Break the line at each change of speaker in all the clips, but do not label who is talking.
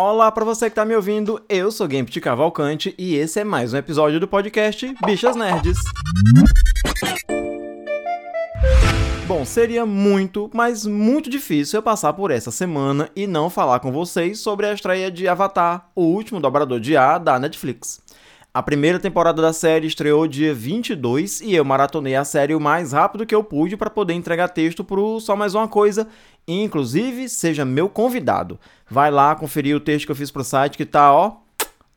Olá para você que tá me ouvindo, eu sou Gambit Cavalcante e esse é mais um episódio do podcast Bichas Nerds. Bom, seria muito, mas muito difícil eu passar por essa semana e não falar com vocês sobre a estreia de Avatar, o último dobrador de A da Netflix. A primeira temporada da série estreou dia 22 e eu maratonei a série o mais rápido que eu pude para poder entregar texto pro Só Mais Uma Coisa. E, inclusive, seja meu convidado. Vai lá conferir o texto que eu fiz pro site que tá, ó,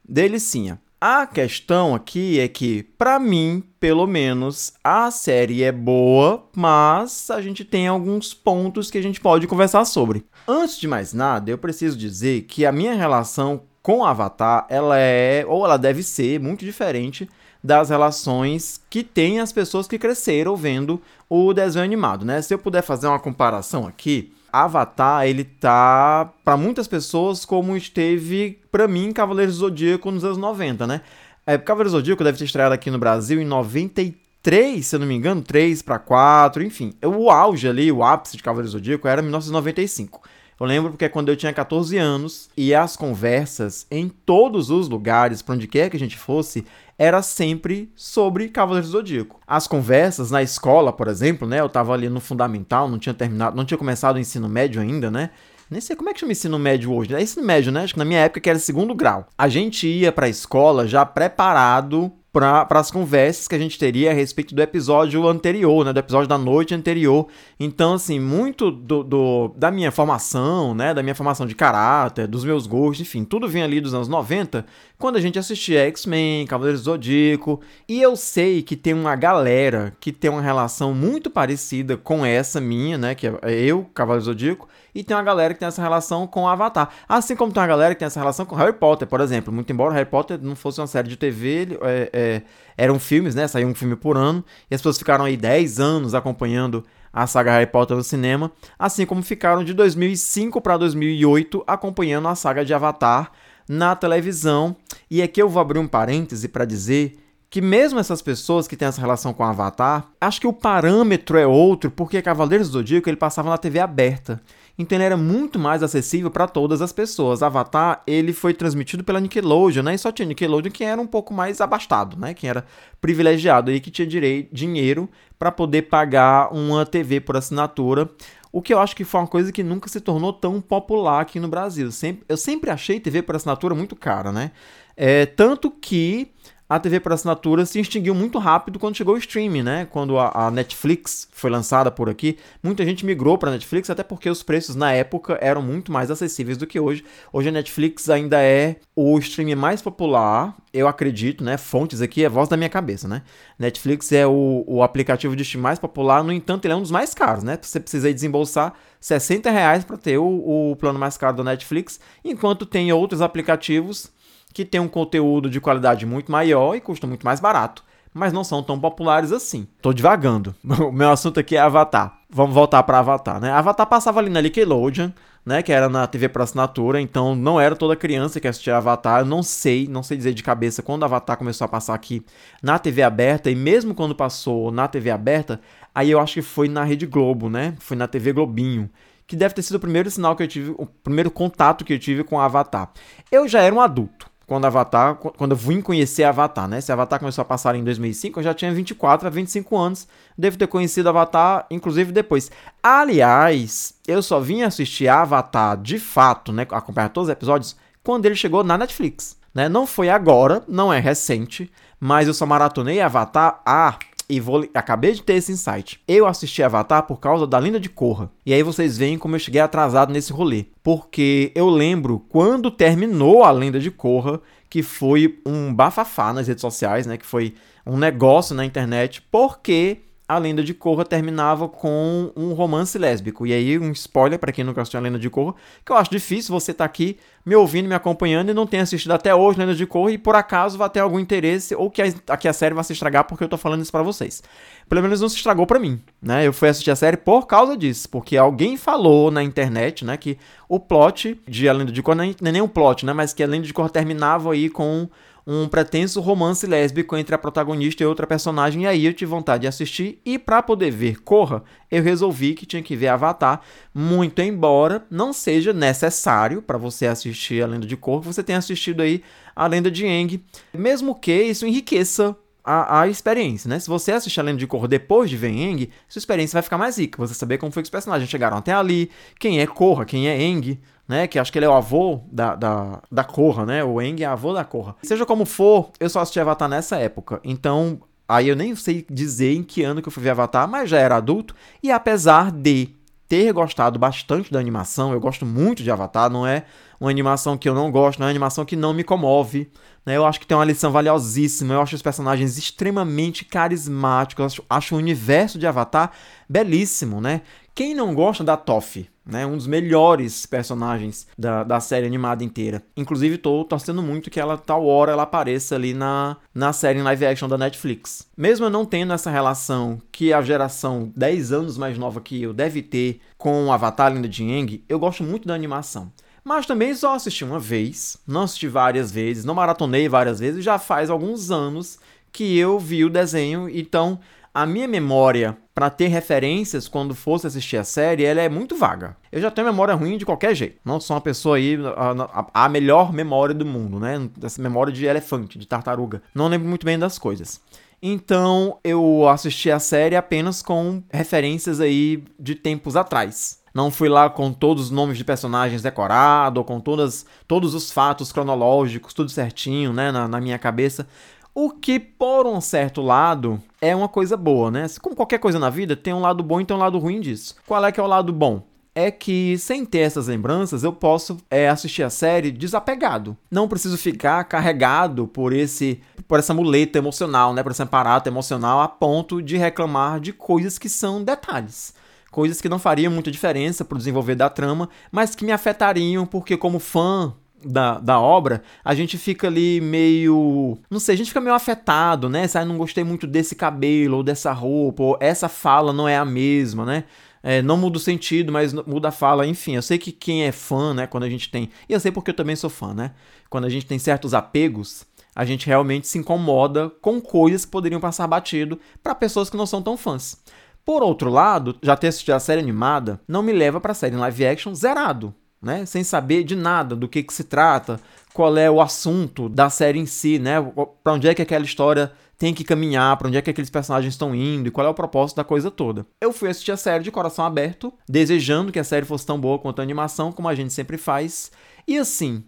delicinha. A questão aqui é que, para mim, pelo menos, a série é boa, mas a gente tem alguns pontos que a gente pode conversar sobre. Antes de mais nada, eu preciso dizer que a minha relação com Avatar, ela é, ou ela deve ser, muito diferente das relações que tem as pessoas que cresceram vendo o desenho animado, né? Se eu puder fazer uma comparação aqui, Avatar, ele tá para muitas pessoas como esteve para mim Cavaleiros do Zodíaco nos anos 90, né? É, Cavaleiros do Zodíaco deve ter estreado aqui no Brasil em 93, se eu não me engano, 3 para 4, enfim. O auge ali, o ápice de Cavaleiros do Zodíaco era 1995. Eu lembro porque é quando eu tinha 14 anos e as conversas em todos os lugares, para onde quer que a gente fosse, era sempre sobre Cavaleiros do Zodíaco. As conversas na escola, por exemplo, né? Eu tava ali no fundamental, não tinha terminado, não tinha começado o ensino médio ainda, né? Nem sei como é que chama ensino médio hoje. É ensino médio, né? Acho que na minha época que era segundo grau. A gente ia para a escola já preparado para as conversas que a gente teria a respeito do episódio anterior, né, do episódio da noite anterior. Então, assim, muito do, do, da minha formação, né, da minha formação de caráter, dos meus gostos, enfim, tudo vem ali dos anos 90, quando a gente assistia X-Men, Cavaleiros do Zodíaco, e eu sei que tem uma galera que tem uma relação muito parecida com essa minha, né, que é eu, Cavaleiros do Zodíaco, e tem uma galera que tem essa relação com Avatar. Assim como tem uma galera que tem essa relação com Harry Potter, por exemplo. Muito embora Harry Potter não fosse uma série de TV, ele, é, é, eram filmes, né? Saiu um filme por ano. E as pessoas ficaram aí 10 anos acompanhando a saga Harry Potter no cinema. Assim como ficaram de 2005 para 2008 acompanhando a saga de Avatar na televisão. E aqui eu vou abrir um parêntese para dizer que mesmo essas pessoas que têm essa relação com Avatar, acho que o parâmetro é outro, porque Cavaleiros do Zodíaco ele passava na TV aberta então ele era muito mais acessível para todas as pessoas. Avatar, ele foi transmitido pela Nickelodeon, né? E só tinha Nickelodeon que era um pouco mais abastado, né? Quem era privilegiado e que tinha direito, dinheiro para poder pagar uma TV por assinatura. O que eu acho que foi uma coisa que nunca se tornou tão popular aqui no Brasil. Sempre, eu sempre achei TV por assinatura muito cara, né? É, tanto que a TV por assinatura se extinguiu muito rápido quando chegou o streaming, né? Quando a, a Netflix foi lançada por aqui, muita gente migrou para Netflix, até porque os preços na época eram muito mais acessíveis do que hoje. Hoje a Netflix ainda é o streaming mais popular, eu acredito, né? Fontes aqui é voz da minha cabeça, né? Netflix é o, o aplicativo de streaming mais popular, no entanto, ele é um dos mais caros, né? Você precisa desembolsar 60 reais para ter o, o plano mais caro da Netflix, enquanto tem outros aplicativos que tem um conteúdo de qualidade muito maior e custa muito mais barato, mas não são tão populares assim. Tô divagando. O meu assunto aqui é Avatar. Vamos voltar para Avatar, né? Avatar passava ali na Nickelodeon, né, que era na TV por assinatura, então não era toda criança que assistia Avatar. Eu não sei, não sei dizer de cabeça quando Avatar começou a passar aqui na TV aberta e mesmo quando passou na TV aberta, aí eu acho que foi na Rede Globo, né? Foi na TV Globinho que deve ter sido o primeiro sinal que eu tive, o primeiro contato que eu tive com Avatar. Eu já era um adulto, quando Avatar, quando eu vim conhecer Avatar, né? Se Avatar começou a passar em 2005, eu já tinha 24 a 25 anos. Devo ter conhecido Avatar, inclusive depois. Aliás, eu só vim assistir Avatar de fato, né? Acompanhar todos os episódios, quando ele chegou na Netflix. Né? Não foi agora, não é recente, mas eu só maratonei Avatar há e vou, acabei de ter esse insight. Eu assisti Avatar por causa da Lenda de Korra. E aí vocês veem como eu cheguei atrasado nesse rolê. Porque eu lembro quando terminou a Lenda de Korra, que foi um bafafá nas redes sociais, né? Que foi um negócio na internet, porque a lenda de Korra terminava com um romance lésbico. E aí, um spoiler para quem nunca assistiu a lenda de Korra, que eu acho difícil você estar tá aqui me ouvindo, me acompanhando e não tenha assistido até hoje Lenda de Korra e por acaso vai ter algum interesse ou que a, que a série vai se estragar porque eu tô falando isso para vocês. Pelo menos não se estragou para mim, né? Eu fui assistir a série por causa disso, porque alguém falou na internet, né, que o plot de A Lenda de Korra, nem, nem o plot, né, mas que a Lenda de Korra terminava aí com um pretenso romance lésbico entre a protagonista e outra personagem, e aí eu tive vontade de assistir, e para poder ver Corra, eu resolvi que tinha que ver Avatar, muito embora não seja necessário para você assistir a Lenda de Korra, você tenha assistido aí a Lenda de Aang, mesmo que isso enriqueça a, a, experiência, né? Se você assistir a Lenda de Korra depois de ver Aang, sua experiência vai ficar mais rica. Você saber como foi que os personagens chegaram até ali, quem é Korra, quem é Aang, né? Que acho que ele é o avô da, da, da Korra, né? O Aang é avô da Korra. Seja como for, eu só assisti Avatar nessa época. Então, aí eu nem sei dizer em que ano que eu fui ver Avatar, mas já era adulto. E apesar de ter gostado bastante da animação, eu gosto muito de Avatar, não é uma animação que eu não gosto, não é uma animação que não me comove. Né? Eu acho que tem uma lição valiosíssima, eu acho os personagens extremamente carismáticos, acho, acho o universo de Avatar belíssimo, né? Quem não gosta da Toph? Né, um dos melhores personagens da, da série animada inteira. Inclusive, tô torcendo muito que ela, tal hora, ela apareça ali na, na série em live action da Netflix. Mesmo eu não tendo essa relação que a geração 10 anos mais nova que eu deve ter com Avatar Linda de Aang, eu gosto muito da animação. Mas também só assisti uma vez, não assisti várias vezes, não maratonei várias vezes, já faz alguns anos que eu vi o desenho, então a minha memória para ter referências quando fosse assistir a série, ela é muito vaga. Eu já tenho memória ruim de qualquer jeito. Não sou uma pessoa aí, a, a, a melhor memória do mundo, né? Essa memória de elefante, de tartaruga. Não lembro muito bem das coisas. Então eu assisti a série apenas com referências aí de tempos atrás. Não fui lá com todos os nomes de personagens decorados, com todas, todos os fatos cronológicos, tudo certinho, né, na, na minha cabeça. O que, por um certo lado, é uma coisa boa, né? Como qualquer coisa na vida, tem um lado bom e tem um lado ruim disso. Qual é que é o lado bom? é que, sem ter essas lembranças, eu posso é, assistir a série desapegado. Não preciso ficar carregado por esse por essa muleta emocional, né? Por esse aparato emocional a ponto de reclamar de coisas que são detalhes coisas que não fariam muita diferença para o desenvolver da trama, mas que me afetariam porque como fã da, da obra, a gente fica ali meio. Não sei, a gente fica meio afetado, né? Sai, não gostei muito desse cabelo, ou dessa roupa, ou essa fala não é a mesma, né? É, não muda o sentido, mas muda a fala. Enfim, eu sei que quem é fã, né? Quando a gente tem. E eu sei porque eu também sou fã, né? Quando a gente tem certos apegos, a gente realmente se incomoda com coisas que poderiam passar batido para pessoas que não são tão fãs. Por outro lado, já ter assistido a série animada não me leva para a série live action zerado, né? Sem saber de nada do que, que se trata, qual é o assunto da série em si, né? Para onde é que aquela história tem que caminhar, para onde é que aqueles personagens estão indo e qual é o propósito da coisa toda. Eu fui assistir a série de coração aberto, desejando que a série fosse tão boa quanto a animação, como a gente sempre faz. E assim,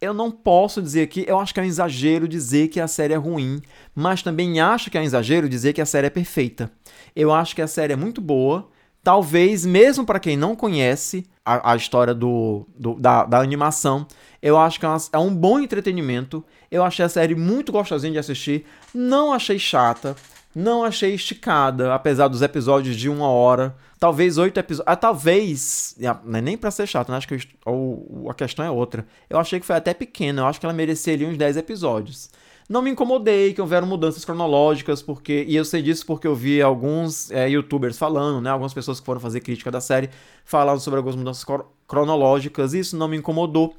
eu não posso dizer que eu acho que é um exagero dizer que a série é ruim, mas também acho que é um exagero dizer que a série é perfeita. Eu acho que a série é muito boa. Talvez, mesmo para quem não conhece a, a história do, do da, da, animação, eu acho que é, uma, é um bom entretenimento. Eu achei a série muito gostosinha de assistir. Não achei chata. Não achei esticada, apesar dos episódios de uma hora. Talvez oito episódios. Ah, talvez. É nem pra ser chato, né? Acho que ou, a questão é outra. Eu achei que foi até pequena. Eu acho que ela mereceria uns 10 episódios. Não me incomodei que houveram mudanças cronológicas, porque. E eu sei disso porque eu vi alguns é, youtubers falando, né? Algumas pessoas que foram fazer crítica da série falando sobre algumas mudanças cronológicas. Isso não me incomodou.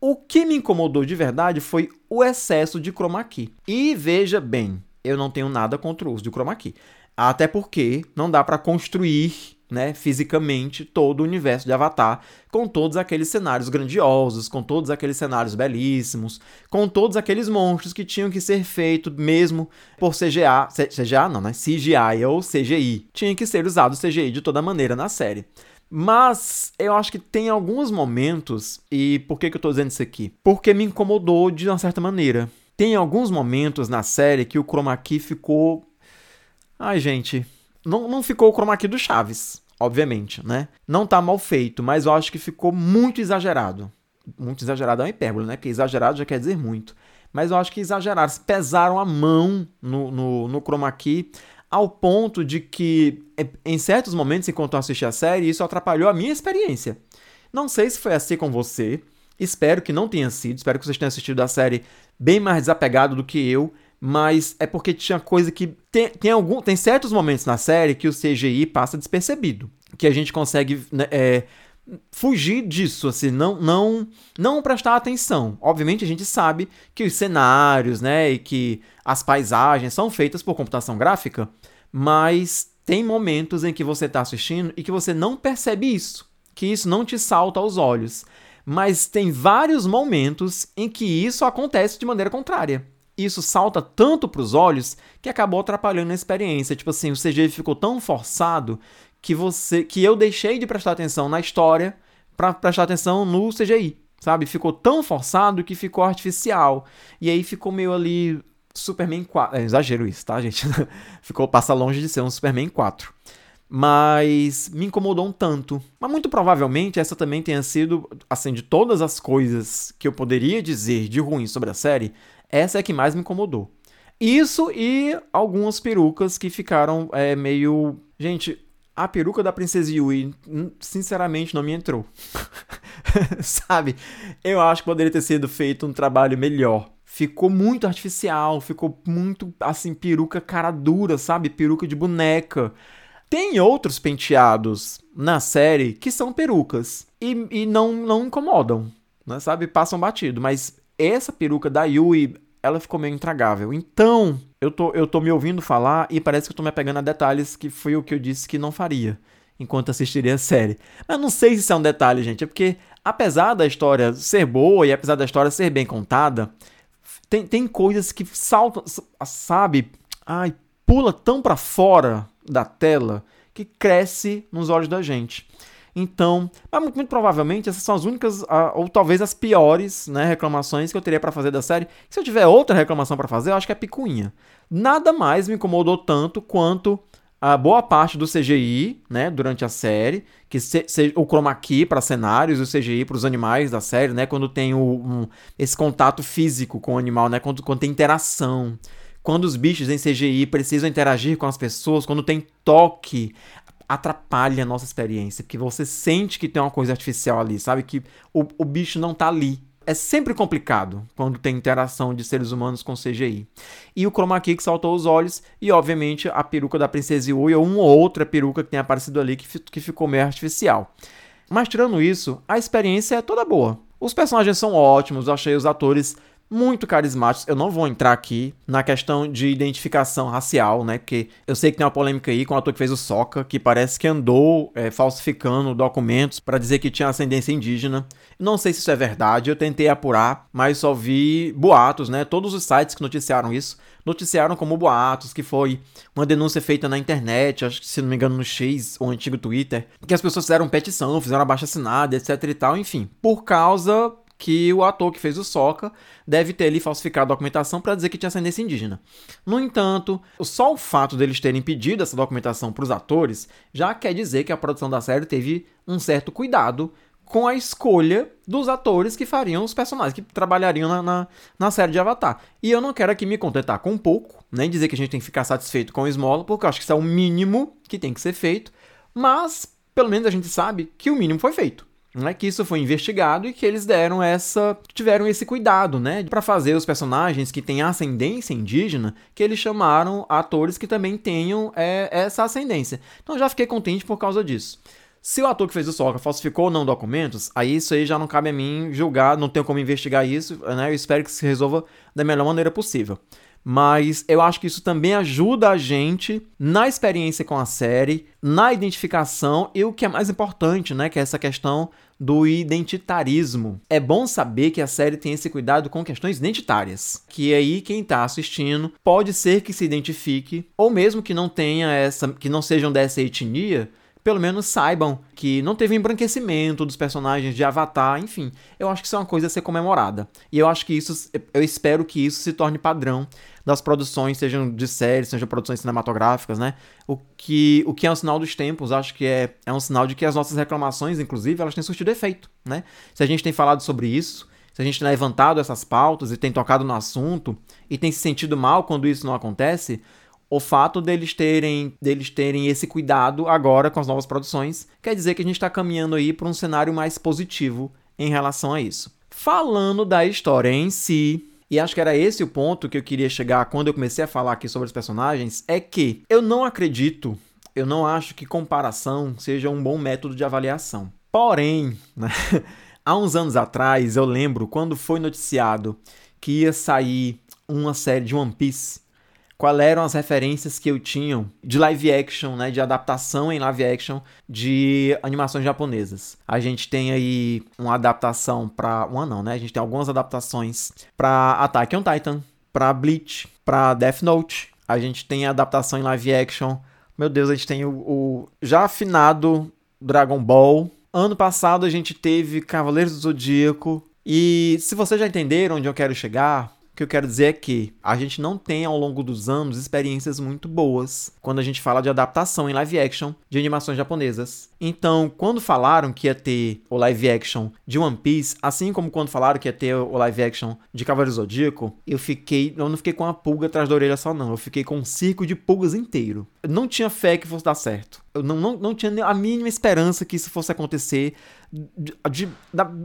O que me incomodou de verdade foi o excesso de chroma key. E veja bem, eu não tenho nada contra o uso de chroma key. Até porque não dá para construir né, fisicamente todo o universo de Avatar, com todos aqueles cenários grandiosos, com todos aqueles cenários belíssimos, com todos aqueles monstros que tinham que ser feitos mesmo por CGA, CGA não, né, CGI ou CGI. Tinha que ser usado CGI de toda maneira na série. Mas eu acho que tem alguns momentos, e por que, que eu tô dizendo isso aqui? Porque me incomodou de uma certa maneira. Tem alguns momentos na série que o chroma key ficou. Ai, gente, não, não ficou o chroma key do Chaves, obviamente, né? Não tá mal feito, mas eu acho que ficou muito exagerado. Muito exagerado é uma hipérbole, né? Porque exagerado já quer dizer muito. Mas eu acho que exageraram, pesaram a mão no, no, no chroma key ao ponto de que, é, em certos momentos, enquanto eu assisti a série, isso atrapalhou a minha experiência. Não sei se foi assim com você, espero que não tenha sido, espero que vocês tenham assistido a série bem mais desapegado do que eu, mas é porque tinha coisa que tem, tem algum tem certos momentos na série que o CGI passa despercebido, que a gente consegue né, é, fugir disso, assim, não, não, não prestar atenção. Obviamente a gente sabe que os cenários, né, e que as paisagens são feitas por computação gráfica, mas tem momentos em que você está assistindo e que você não percebe isso, que isso não te salta aos olhos. Mas tem vários momentos em que isso acontece de maneira contrária. Isso salta tanto para os olhos que acabou atrapalhando a experiência. Tipo assim, o CGI ficou tão forçado que você que eu deixei de prestar atenção na história para prestar atenção no CGI, sabe? Ficou tão forçado que ficou artificial. E aí ficou meio ali Superman 4. É exagero isso, tá, gente? ficou passa longe de ser um Superman 4. Mas me incomodou um tanto. Mas muito provavelmente essa também tenha sido, assim, de todas as coisas que eu poderia dizer de ruim sobre a série, essa é a que mais me incomodou. Isso e algumas perucas que ficaram é, meio. Gente, a peruca da Princesa Yui, hum, sinceramente, não me entrou. Sabe? Eu acho que poderia ter sido feito um trabalho melhor. Ficou muito artificial, ficou muito, assim, peruca cara dura, sabe? Peruca de boneca. Tem outros penteados na série que são perucas e, e não, não incomodam, né? sabe? Passam batido. Mas essa peruca da Yui, ela ficou meio intragável. Então, eu tô, eu tô me ouvindo falar e parece que eu tô me apegando a detalhes que foi o que eu disse que não faria enquanto assistiria a série. Mas não sei se isso é um detalhe, gente, é porque apesar da história ser boa e apesar da história ser bem contada, tem, tem coisas que saltam, sabe? Ai, pula tão para fora da tela que cresce nos olhos da gente. Então, mas muito, muito, provavelmente essas são as únicas, ou talvez as piores, né, reclamações que eu teria para fazer da série. Se eu tiver outra reclamação para fazer, eu acho que é picuinha. Nada mais me incomodou tanto quanto a boa parte do CGI, né, durante a série, que se, se, o chroma key para cenários, o CGI para os animais da série, né, quando tem o, um, esse contato físico com o animal, né, quando, quando tem interação quando os bichos em CGI precisam interagir com as pessoas, quando tem toque, atrapalha a nossa experiência, porque você sente que tem uma coisa artificial ali, sabe? Que o, o bicho não tá ali. É sempre complicado quando tem interação de seres humanos com CGI. E o chroma key que saltou os olhos, e obviamente a peruca da Princesa Yui ou uma outra peruca que tem aparecido ali que, que ficou meio artificial. Mas tirando isso, a experiência é toda boa. Os personagens são ótimos, eu achei os atores muito carismáticos. Eu não vou entrar aqui na questão de identificação racial, né? Porque eu sei que tem uma polêmica aí com o ator que fez o Soca, que parece que andou é, falsificando documentos para dizer que tinha ascendência indígena. Não sei se isso é verdade, eu tentei apurar, mas só vi boatos, né? Todos os sites que noticiaram isso noticiaram como boatos, que foi uma denúncia feita na internet, acho que se não me engano no X, o antigo Twitter, que as pessoas fizeram petição, fizeram abaixo assinada, etc e tal, enfim, por causa que o ator que fez o Soca deve ter ali falsificado a documentação para dizer que tinha ascendência indígena. No entanto, só o fato deles terem pedido essa documentação para os atores já quer dizer que a produção da série teve um certo cuidado com a escolha dos atores que fariam os personagens, que trabalhariam na, na, na, série de Avatar. E eu não quero aqui me contentar com pouco, nem dizer que a gente tem que ficar satisfeito com o esmola, porque eu acho que isso é o mínimo que tem que ser feito, mas pelo menos a gente sabe que o mínimo foi feito né, que isso foi investigado e que eles deram essa tiveram esse cuidado, né, para fazer os personagens que têm ascendência indígena, que eles chamaram atores que também tenham é, essa ascendência. Então já fiquei contente por causa disso. Se o ator que fez o Soca falsificou ou não documentos, aí isso aí já não cabe a mim julgar, não tenho como investigar isso, né? Eu espero que se resolva da melhor maneira possível mas eu acho que isso também ajuda a gente na experiência com a série, na identificação e o que é mais importante, né, que é essa questão do identitarismo. É bom saber que a série tem esse cuidado com questões identitárias, que aí quem está assistindo pode ser que se identifique ou mesmo que não tenha essa, que não sejam dessa etnia, pelo menos saibam que não teve embranquecimento dos personagens de Avatar, enfim. Eu acho que isso é uma coisa a ser comemorada. E eu acho que isso, eu espero que isso se torne padrão das produções, sejam de séries, sejam produções cinematográficas, né? O que, o que é um sinal dos tempos, acho que é, é um sinal de que as nossas reclamações, inclusive, elas têm surtido efeito, né? Se a gente tem falado sobre isso, se a gente tem levantado essas pautas e tem tocado no assunto e tem se sentido mal quando isso não acontece, o fato deles terem, deles terem esse cuidado agora com as novas produções quer dizer que a gente está caminhando aí para um cenário mais positivo em relação a isso. Falando da história em si, e acho que era esse o ponto que eu queria chegar quando eu comecei a falar aqui sobre os personagens, é que eu não acredito, eu não acho que comparação seja um bom método de avaliação. Porém, né, há uns anos atrás, eu lembro quando foi noticiado que ia sair uma série de One Piece, quais eram as referências que eu tinha de live action, né, de adaptação em live action de animações japonesas. A gente tem aí uma adaptação para uma não, né? A gente tem algumas adaptações para Attack on Titan, para Bleach, para Death Note. A gente tem a adaptação em live action. Meu Deus, a gente tem o, o já afinado Dragon Ball. Ano passado a gente teve Cavaleiros do Zodíaco. E se vocês já entenderam onde eu quero chegar, que eu quero dizer é que a gente não tem ao longo dos anos experiências muito boas quando a gente fala de adaptação em live action de animações japonesas. Então, quando falaram que ia ter o live action de One Piece, assim como quando falaram que ia ter o live action de Cavaleiro Zodíaco, eu fiquei, eu não fiquei com uma pulga atrás da orelha só não, eu fiquei com um circo de pulgas inteiro. Eu não tinha fé que fosse dar certo. Eu não, não, não tinha a mínima esperança que isso fosse acontecer de, de,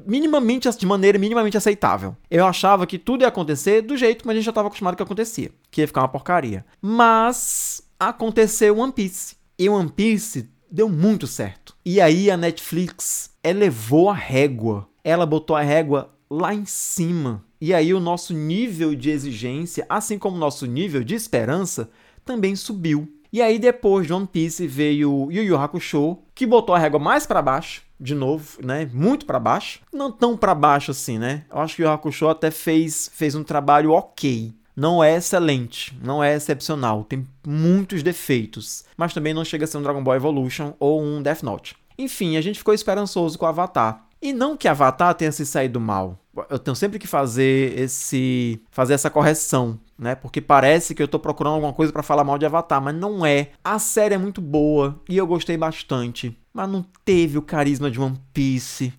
minimamente, de maneira minimamente aceitável. Eu achava que tudo ia acontecer do jeito que a gente já estava acostumado que acontecia, que ia ficar uma porcaria. Mas aconteceu One Piece. E One Piece deu muito certo. E aí a Netflix elevou a régua. Ela botou a régua lá em cima. E aí o nosso nível de exigência, assim como o nosso nível de esperança, também subiu. E aí depois de One Piece veio Yu Yu Hakusho, que botou a régua mais para baixo, de novo, né? Muito para baixo. Não tão para baixo assim, né? Eu acho que o Hakusho até fez, fez um trabalho ok. Não é excelente, não é excepcional, tem muitos defeitos, mas também não chega a ser um Dragon Ball Evolution ou um Death Note. Enfim, a gente ficou esperançoso com Avatar. E não que Avatar tenha se saído mal. Eu tenho sempre que fazer esse fazer essa correção, né? Porque parece que eu tô procurando alguma coisa para falar mal de Avatar, mas não é. A série é muito boa e eu gostei bastante mas não teve o carisma de One Piece.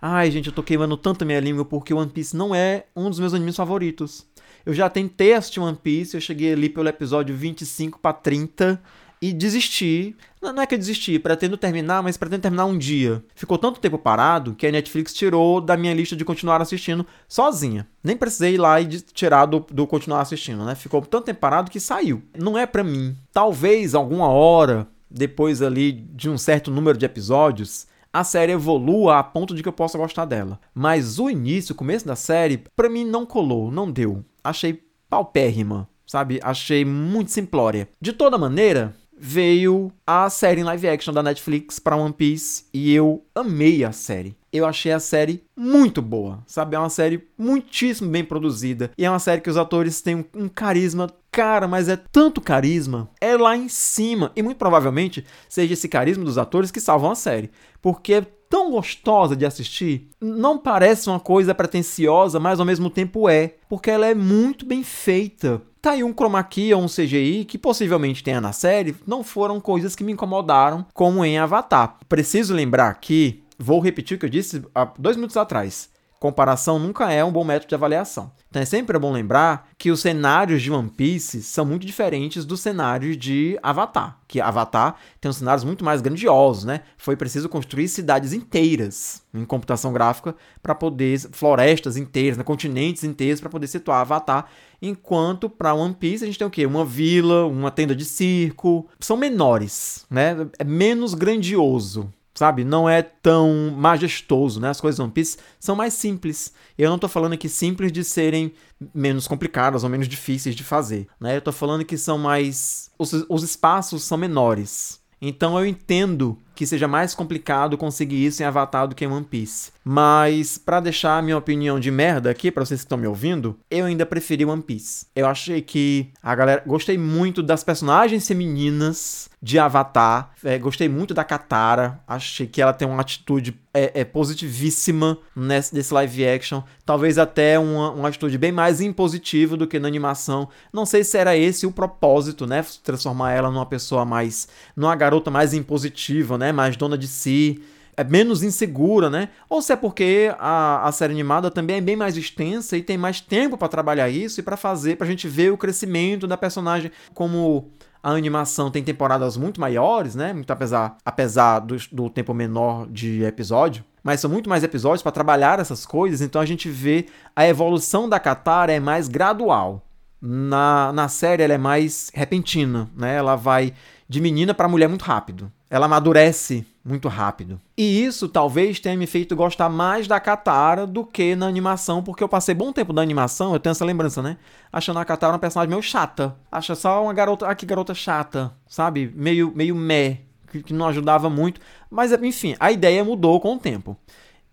Ai, gente, eu tô queimando tanto a minha língua porque One Piece não é um dos meus animes favoritos. Eu já tentei assistir One Piece, eu cheguei ali pelo episódio 25 para 30 e desisti. Não é que eu desisti, pretendo terminar, mas pretendo terminar um dia. Ficou tanto tempo parado que a Netflix tirou da minha lista de continuar assistindo sozinha. Nem precisei ir lá e tirar do, do continuar assistindo, né? Ficou tanto tempo parado que saiu. Não é para mim. Talvez alguma hora depois ali de um certo número de episódios, a série evolua a ponto de que eu possa gostar dela. Mas o início, o começo da série, para mim não colou, não deu. Achei paupérrima, sabe? Achei muito simplória. De toda maneira, veio a série em live action da Netflix para One Piece e eu amei a série. Eu achei a série muito boa, sabe? É uma série muitíssimo bem produzida e é uma série que os atores têm um, carisma, cara, mas é tanto carisma, é lá em cima e muito provavelmente seja esse carisma dos atores que salvam a série, porque tão gostosa de assistir, não parece uma coisa pretensiosa, mas ao mesmo tempo é, porque ela é muito bem feita. Tá aí um chroma key ou um CGI que possivelmente tenha na série, não foram coisas que me incomodaram, como em Avatar. Preciso lembrar que, vou repetir o que eu disse há dois minutos atrás, comparação nunca é um bom método de avaliação. Então é sempre bom lembrar que os cenários de One Piece são muito diferentes dos cenários de Avatar. Que Avatar tem uns cenários muito mais grandiosos, né? Foi preciso construir cidades inteiras em computação gráfica para poder florestas inteiras, né? continentes inteiros para poder situar Avatar. Enquanto para One Piece a gente tem o quê? Uma vila, uma tenda de circo. São menores, né? É menos grandioso sabe? Não é tão majestoso, né? As coisas One Piece são mais simples. Eu não tô falando aqui simples de serem menos complicadas ou menos difíceis de fazer, né? Eu tô falando que são mais... Os, os espaços são menores. Então eu entendo que seja mais complicado conseguir isso em Avatar do que em One Piece. Mas, para deixar a minha opinião de merda aqui, para vocês que estão me ouvindo, eu ainda preferi One Piece. Eu achei que a galera. Gostei muito das personagens femininas de Avatar. É, gostei muito da Katara. Achei que ela tem uma atitude é, é positivíssima nesse, live action. Talvez até uma, uma atitude bem mais impositiva do que na animação. Não sei se era esse o propósito, né? Transformar ela numa pessoa mais. numa garota mais impositiva, né? Mais dona de si é menos insegura, né? Ou se é porque a, a série animada também é bem mais extensa e tem mais tempo para trabalhar isso e para fazer, pra gente ver o crescimento da personagem como a animação tem temporadas muito maiores, né? Muito apesar, apesar do, do tempo menor de episódio. Mas são muito mais episódios para trabalhar essas coisas, então a gente vê a evolução da Katara é mais gradual. Na, na série ela é mais repentina, né? Ela vai de menina para mulher muito rápido. Ela amadurece muito rápido. E isso talvez tenha me feito gostar mais da Katara do que na animação, porque eu passei bom tempo da animação, eu tenho essa lembrança, né? Achando a Katara uma personagem meio chata. Acha só uma garota, ah, que garota chata, sabe? Meio, meio meh, que, que não ajudava muito. Mas, enfim, a ideia mudou com o tempo.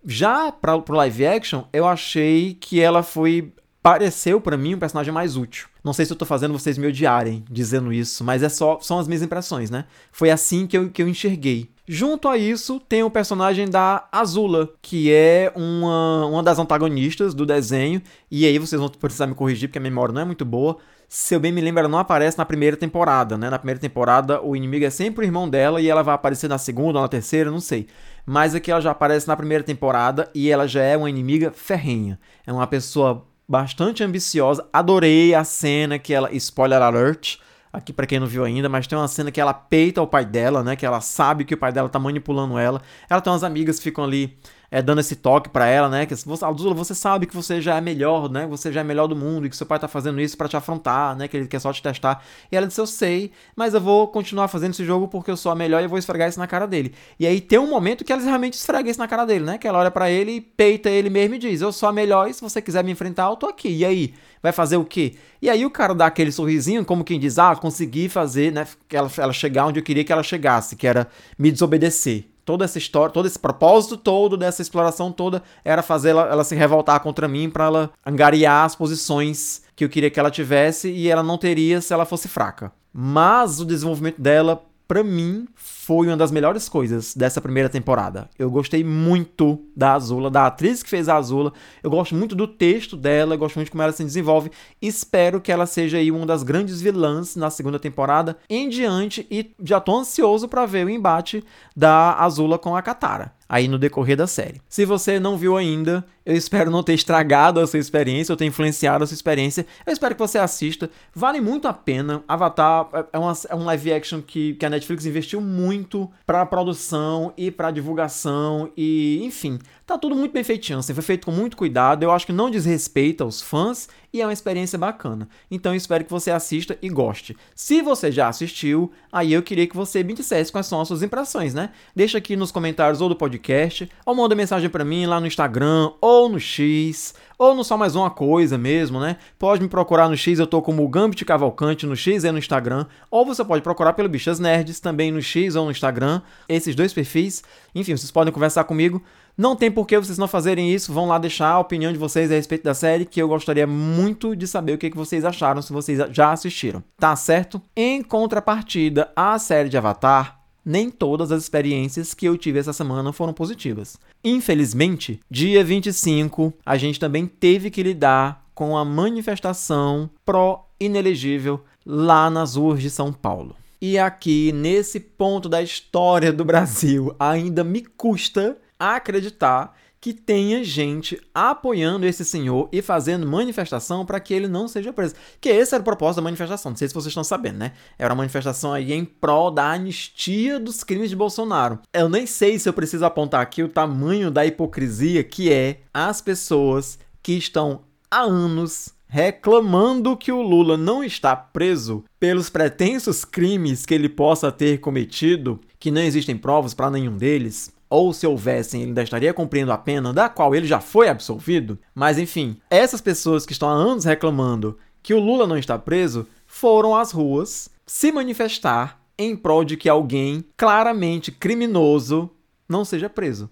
Já para o live action, eu achei que ela foi pareceu para mim um personagem mais útil. Não sei se eu tô fazendo vocês me odiarem dizendo isso, mas é só são as minhas impressões, né? Foi assim que eu, que eu enxerguei. Junto a isso, tem o personagem da Azula, que é uma, uma das antagonistas do desenho. E aí vocês vão precisar me corrigir, porque a memória não é muito boa. Se eu bem me lembro, ela não aparece na primeira temporada, né? Na primeira temporada, o inimigo é sempre o irmão dela e ela vai aparecer na segunda ou na terceira, não sei. Mas aqui ela já aparece na primeira temporada e ela já é uma inimiga ferrenha. É uma pessoa bastante ambiciosa. Adorei a cena que ela. Spoiler alert. Aqui para quem não viu ainda, mas tem uma cena que ela peita o pai dela, né? Que ela sabe que o pai dela tá manipulando ela. Ela tem umas amigas que ficam ali é, dando esse toque para ela, né? Que você, Azula, você sabe que você já é melhor, né? Você já é melhor do mundo e que seu pai tá fazendo isso para te afrontar, né? Que ele quer só te testar. E ela disse: Eu sei, mas eu vou continuar fazendo esse jogo porque eu sou a melhor e eu vou esfregar isso na cara dele. E aí tem um momento que ela realmente esfrega isso na cara dele, né? Que ela olha para ele peita ele mesmo e diz: Eu sou a melhor e se você quiser me enfrentar, eu tô aqui. E aí? Vai fazer o quê? E aí o cara dá aquele sorrisinho, como quem diz: Ah, consegui fazer, né? Ela, ela chegar onde eu queria que ela chegasse, que era me desobedecer toda essa história, todo esse propósito todo dessa exploração toda era fazer ela, ela se revoltar contra mim para ela angariar as posições que eu queria que ela tivesse e ela não teria se ela fosse fraca. Mas o desenvolvimento dela, para mim, foi uma das melhores coisas dessa primeira temporada. Eu gostei muito da Azula, da atriz que fez a Azula. Eu gosto muito do texto dela, gosto muito de como ela se desenvolve. Espero que ela seja aí uma das grandes vilãs na segunda temporada em diante e já tô ansioso para ver o embate da Azula com a Katara aí no decorrer da série. Se você não viu ainda, eu espero não ter estragado a sua experiência ou ter influenciado a sua experiência. Eu espero que você assista. Vale muito a pena. Avatar é, uma, é um live action que, que a Netflix investiu muito para produção e para divulgação e, enfim, tá tudo muito bem feitinho. Assim, foi feito com muito cuidado. Eu acho que não desrespeita os fãs e é uma experiência bacana. Então espero que você assista e goste. Se você já assistiu, aí eu queria que você me dissesse quais são as suas impressões, né? Deixa aqui nos comentários ou do podcast, ou manda mensagem para mim lá no Instagram, ou no X, ou no Só Mais Uma Coisa mesmo, né? Pode me procurar no X, eu tô como Gambit Cavalcante no X e no Instagram, ou você pode procurar pelo Bichas Nerds também no X ou no Instagram, esses dois perfis. Enfim, vocês podem conversar comigo. Não tem por que vocês não fazerem isso, vão lá deixar a opinião de vocês a respeito da série, que eu gostaria muito de saber o que vocês acharam, se vocês já assistiram. Tá certo? Em contrapartida, a série de Avatar nem todas as experiências que eu tive essa semana foram positivas. Infelizmente, dia 25, a gente também teve que lidar com a manifestação pró-inelegível lá nas ruas de São Paulo. E aqui, nesse ponto da história do Brasil, ainda me custa acreditar que tenha gente apoiando esse senhor e fazendo manifestação para que ele não seja preso. Que esse era o propósito da manifestação, não sei se vocês estão sabendo, né? Era uma manifestação aí em prol da anistia dos crimes de Bolsonaro. Eu nem sei se eu preciso apontar aqui o tamanho da hipocrisia que é as pessoas que estão há anos reclamando que o Lula não está preso pelos pretensos crimes que ele possa ter cometido, que não existem provas para nenhum deles ou se houvessem, ele ainda estaria cumprindo a pena da qual ele já foi absolvido. Mas enfim, essas pessoas que estão há anos reclamando que o Lula não está preso foram às ruas se manifestar em prol de que alguém claramente criminoso não seja preso.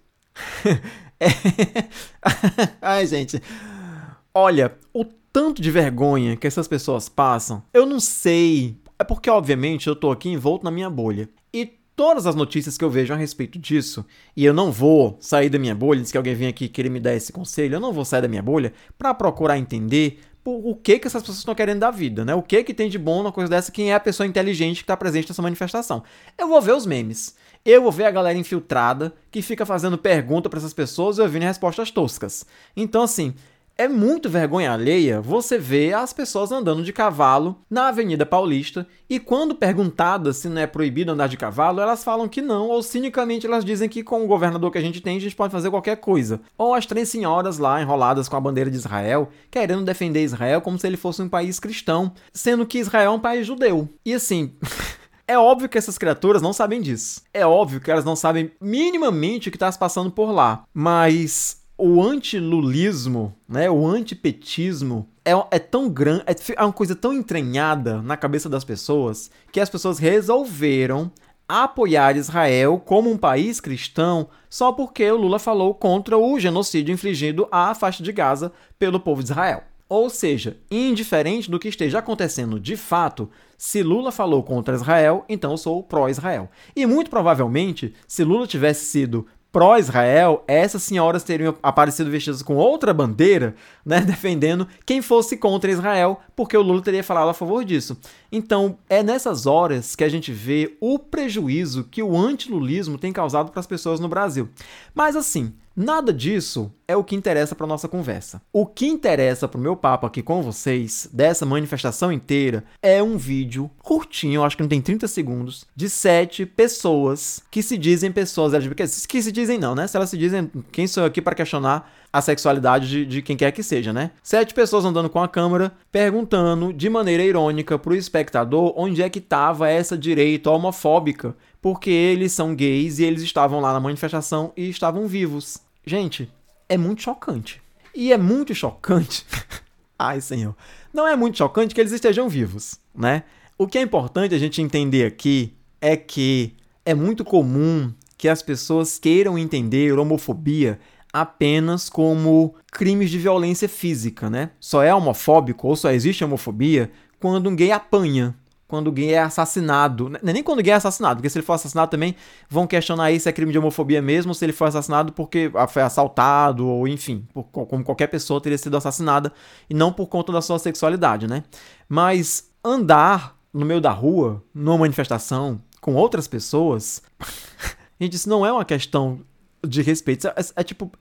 é... Ai, gente. Olha, o tanto de vergonha que essas pessoas passam, eu não sei. É porque, obviamente, eu tô aqui envolto na minha bolha. E todas as notícias que eu vejo a respeito disso, e eu não vou sair da minha bolha, se alguém vem aqui querer me dar esse conselho, eu não vou sair da minha bolha para procurar entender o que que essas pessoas estão querendo da vida, né? O que que tem de bom na coisa dessa, quem é a pessoa inteligente que está presente nessa manifestação. Eu vou ver os memes. Eu vou ver a galera infiltrada que fica fazendo pergunta para essas pessoas e ouvindo respostas toscas. Então, assim, é muito vergonha alheia você ver as pessoas andando de cavalo na Avenida Paulista e quando perguntadas se não é proibido andar de cavalo, elas falam que não, ou cinicamente elas dizem que com o governador que a gente tem, a gente pode fazer qualquer coisa. Ou as três senhoras lá enroladas com a bandeira de Israel, querendo defender Israel como se ele fosse um país cristão, sendo que Israel é um país judeu. E assim, É óbvio que essas criaturas não sabem disso. É óbvio que elas não sabem minimamente o que está se passando por lá. Mas o antilulismo, né, o antipetismo é, é tão grande, é, é uma coisa tão entranhada na cabeça das pessoas que as pessoas resolveram apoiar Israel como um país cristão só porque o Lula falou contra o genocídio infligido à faixa de Gaza pelo povo de Israel. Ou seja, indiferente do que esteja acontecendo de fato, se Lula falou contra Israel, então eu sou pró-Israel. E muito provavelmente, se Lula tivesse sido pró-Israel, essas senhoras teriam aparecido vestidas com outra bandeira, né, defendendo quem fosse contra Israel, porque o Lula teria falado a favor disso. Então, é nessas horas que a gente vê o prejuízo que o antilulismo tem causado para as pessoas no Brasil. Mas assim, Nada disso é o que interessa para nossa conversa. O que interessa para o meu papo aqui com vocês, dessa manifestação inteira, é um vídeo curtinho, acho que não tem 30 segundos, de sete pessoas que se dizem pessoas LGBT. Que se dizem não, né? Se elas se dizem, quem sou eu aqui para questionar a sexualidade de, de, quem quer que seja, né? Sete pessoas andando com a câmera, perguntando de maneira irônica pro espectador onde é que tava essa direita homofóbica, porque eles são gays e eles estavam lá na manifestação e estavam vivos. Gente, é muito chocante. E é muito chocante. Ai, senhor. Não é muito chocante que eles estejam vivos, né? O que é importante a gente entender aqui é que é muito comum que as pessoas queiram entender homofobia apenas como crimes de violência física, né? Só é homofóbico ou só existe homofobia quando um gay apanha, quando gay é assassinado. É nem quando gay é assassinado, porque se ele for assassinado também vão questionar aí se é crime de homofobia mesmo, se ele foi assassinado porque foi assaltado, ou enfim, por, como qualquer pessoa teria sido assassinada, e não por conta da sua sexualidade, né? Mas andar no meio da rua, numa manifestação, com outras pessoas, gente, isso não é uma questão de respeito, é, é, é tipo,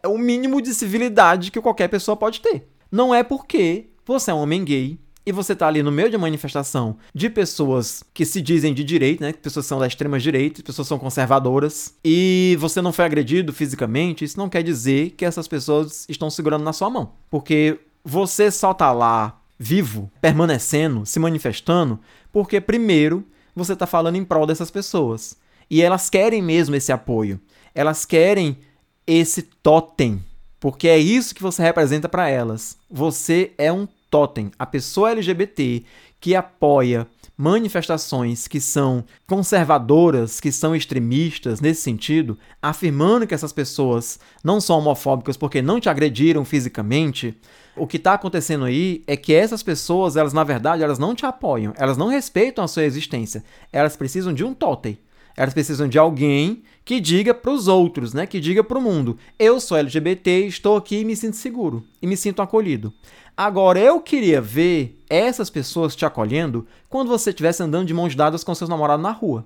é o mínimo de civilidade que qualquer pessoa pode ter. Não é porque você é um homem gay, e você tá ali no meio de uma manifestação de pessoas que se dizem de direita, né? Pessoas são da extrema direita, pessoas são conservadoras, e você não foi agredido fisicamente, isso não quer dizer que essas pessoas estão segurando na sua mão. Porque você só tá lá vivo, permanecendo, se manifestando, porque primeiro você tá falando em prol dessas pessoas. E elas querem mesmo esse apoio. Elas querem esse totem, porque é isso que você representa para elas. Você é um totem, a pessoa LGBT que apoia manifestações que são conservadoras, que são extremistas nesse sentido, afirmando que essas pessoas não são homofóbicas porque não te agrediram fisicamente, o que está acontecendo aí é que essas pessoas, elas na verdade, elas não te apoiam, elas não respeitam a sua existência, elas precisam de um totem. Elas precisam de alguém que diga para os outros, né? Que diga para o mundo: eu sou LGBT, estou aqui e me sinto seguro e me sinto acolhido. Agora, eu queria ver essas pessoas te acolhendo quando você estivesse andando de mãos dadas com seus namorados na rua.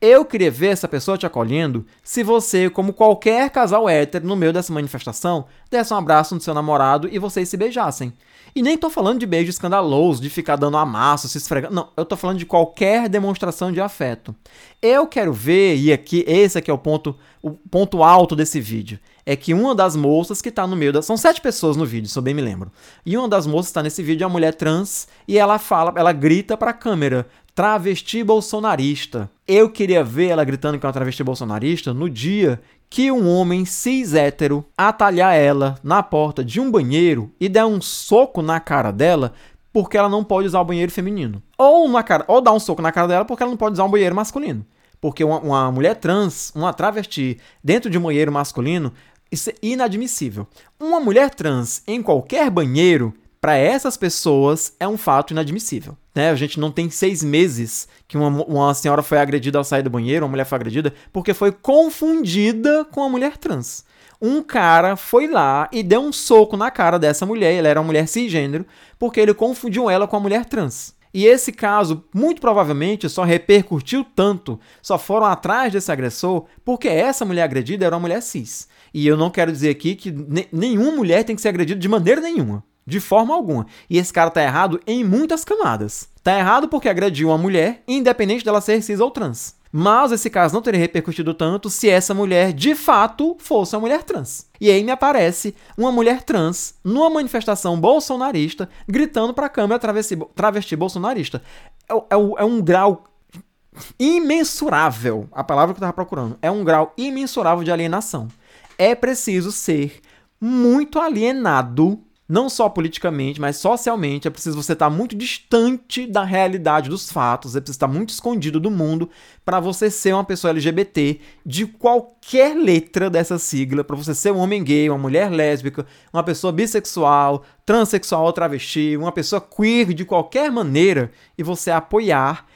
Eu queria ver essa pessoa te acolhendo se você, como qualquer casal hétero no meio dessa manifestação, desse um abraço no seu namorado e vocês se beijassem. E nem tô falando de beijo escandaloso, de ficar dando amasso, se esfregando. Não, eu tô falando de qualquer demonstração de afeto. Eu quero ver, e aqui, esse aqui é o ponto, o ponto alto desse vídeo é que uma das moças que tá no meio da. São sete pessoas no vídeo, se eu bem me lembro. E uma das moças que tá nesse vídeo é uma mulher trans e ela fala, ela grita pra câmera: travesti bolsonarista. Eu queria ver ela gritando que é uma travesti bolsonarista no dia que um homem cis hétero atalhar ela na porta de um banheiro e der um soco na cara dela porque ela não pode usar o banheiro feminino. Ou, na cara, ou dar um soco na cara dela porque ela não pode usar um banheiro masculino. Porque uma, uma mulher trans, uma travesti, dentro de um banheiro masculino, isso é inadmissível. Uma mulher trans em qualquer banheiro, para essas pessoas, é um fato inadmissível. Né? A gente não tem seis meses que uma, uma senhora foi agredida ao sair do banheiro, uma mulher foi agredida, porque foi confundida com a mulher trans. Um cara foi lá e deu um soco na cara dessa mulher, ela era uma mulher cisgênero, porque ele confundiu ela com a mulher trans. E esse caso, muito provavelmente, só repercutiu tanto, só foram atrás desse agressor, porque essa mulher agredida era uma mulher cis. E eu não quero dizer aqui que nenhuma mulher tem que ser agredida de maneira nenhuma. De forma alguma. E esse cara tá errado em muitas camadas. Tá errado porque agrediu uma mulher, independente dela ser cis ou trans. Mas esse caso não teria repercutido tanto se essa mulher de fato fosse uma mulher trans. E aí me aparece uma mulher trans numa manifestação bolsonarista gritando pra câmera travesti, travesti bolsonarista. É, é, é um grau imensurável, a palavra que eu estava procurando, é um grau imensurável de alienação. É preciso ser muito alienado não só politicamente, mas socialmente, é preciso você estar muito distante da realidade dos fatos, é preciso estar muito escondido do mundo para você ser uma pessoa LGBT de qualquer letra dessa sigla, para você ser um homem gay, uma mulher lésbica, uma pessoa bissexual, transexual ou travesti, uma pessoa queer de qualquer maneira e você apoiar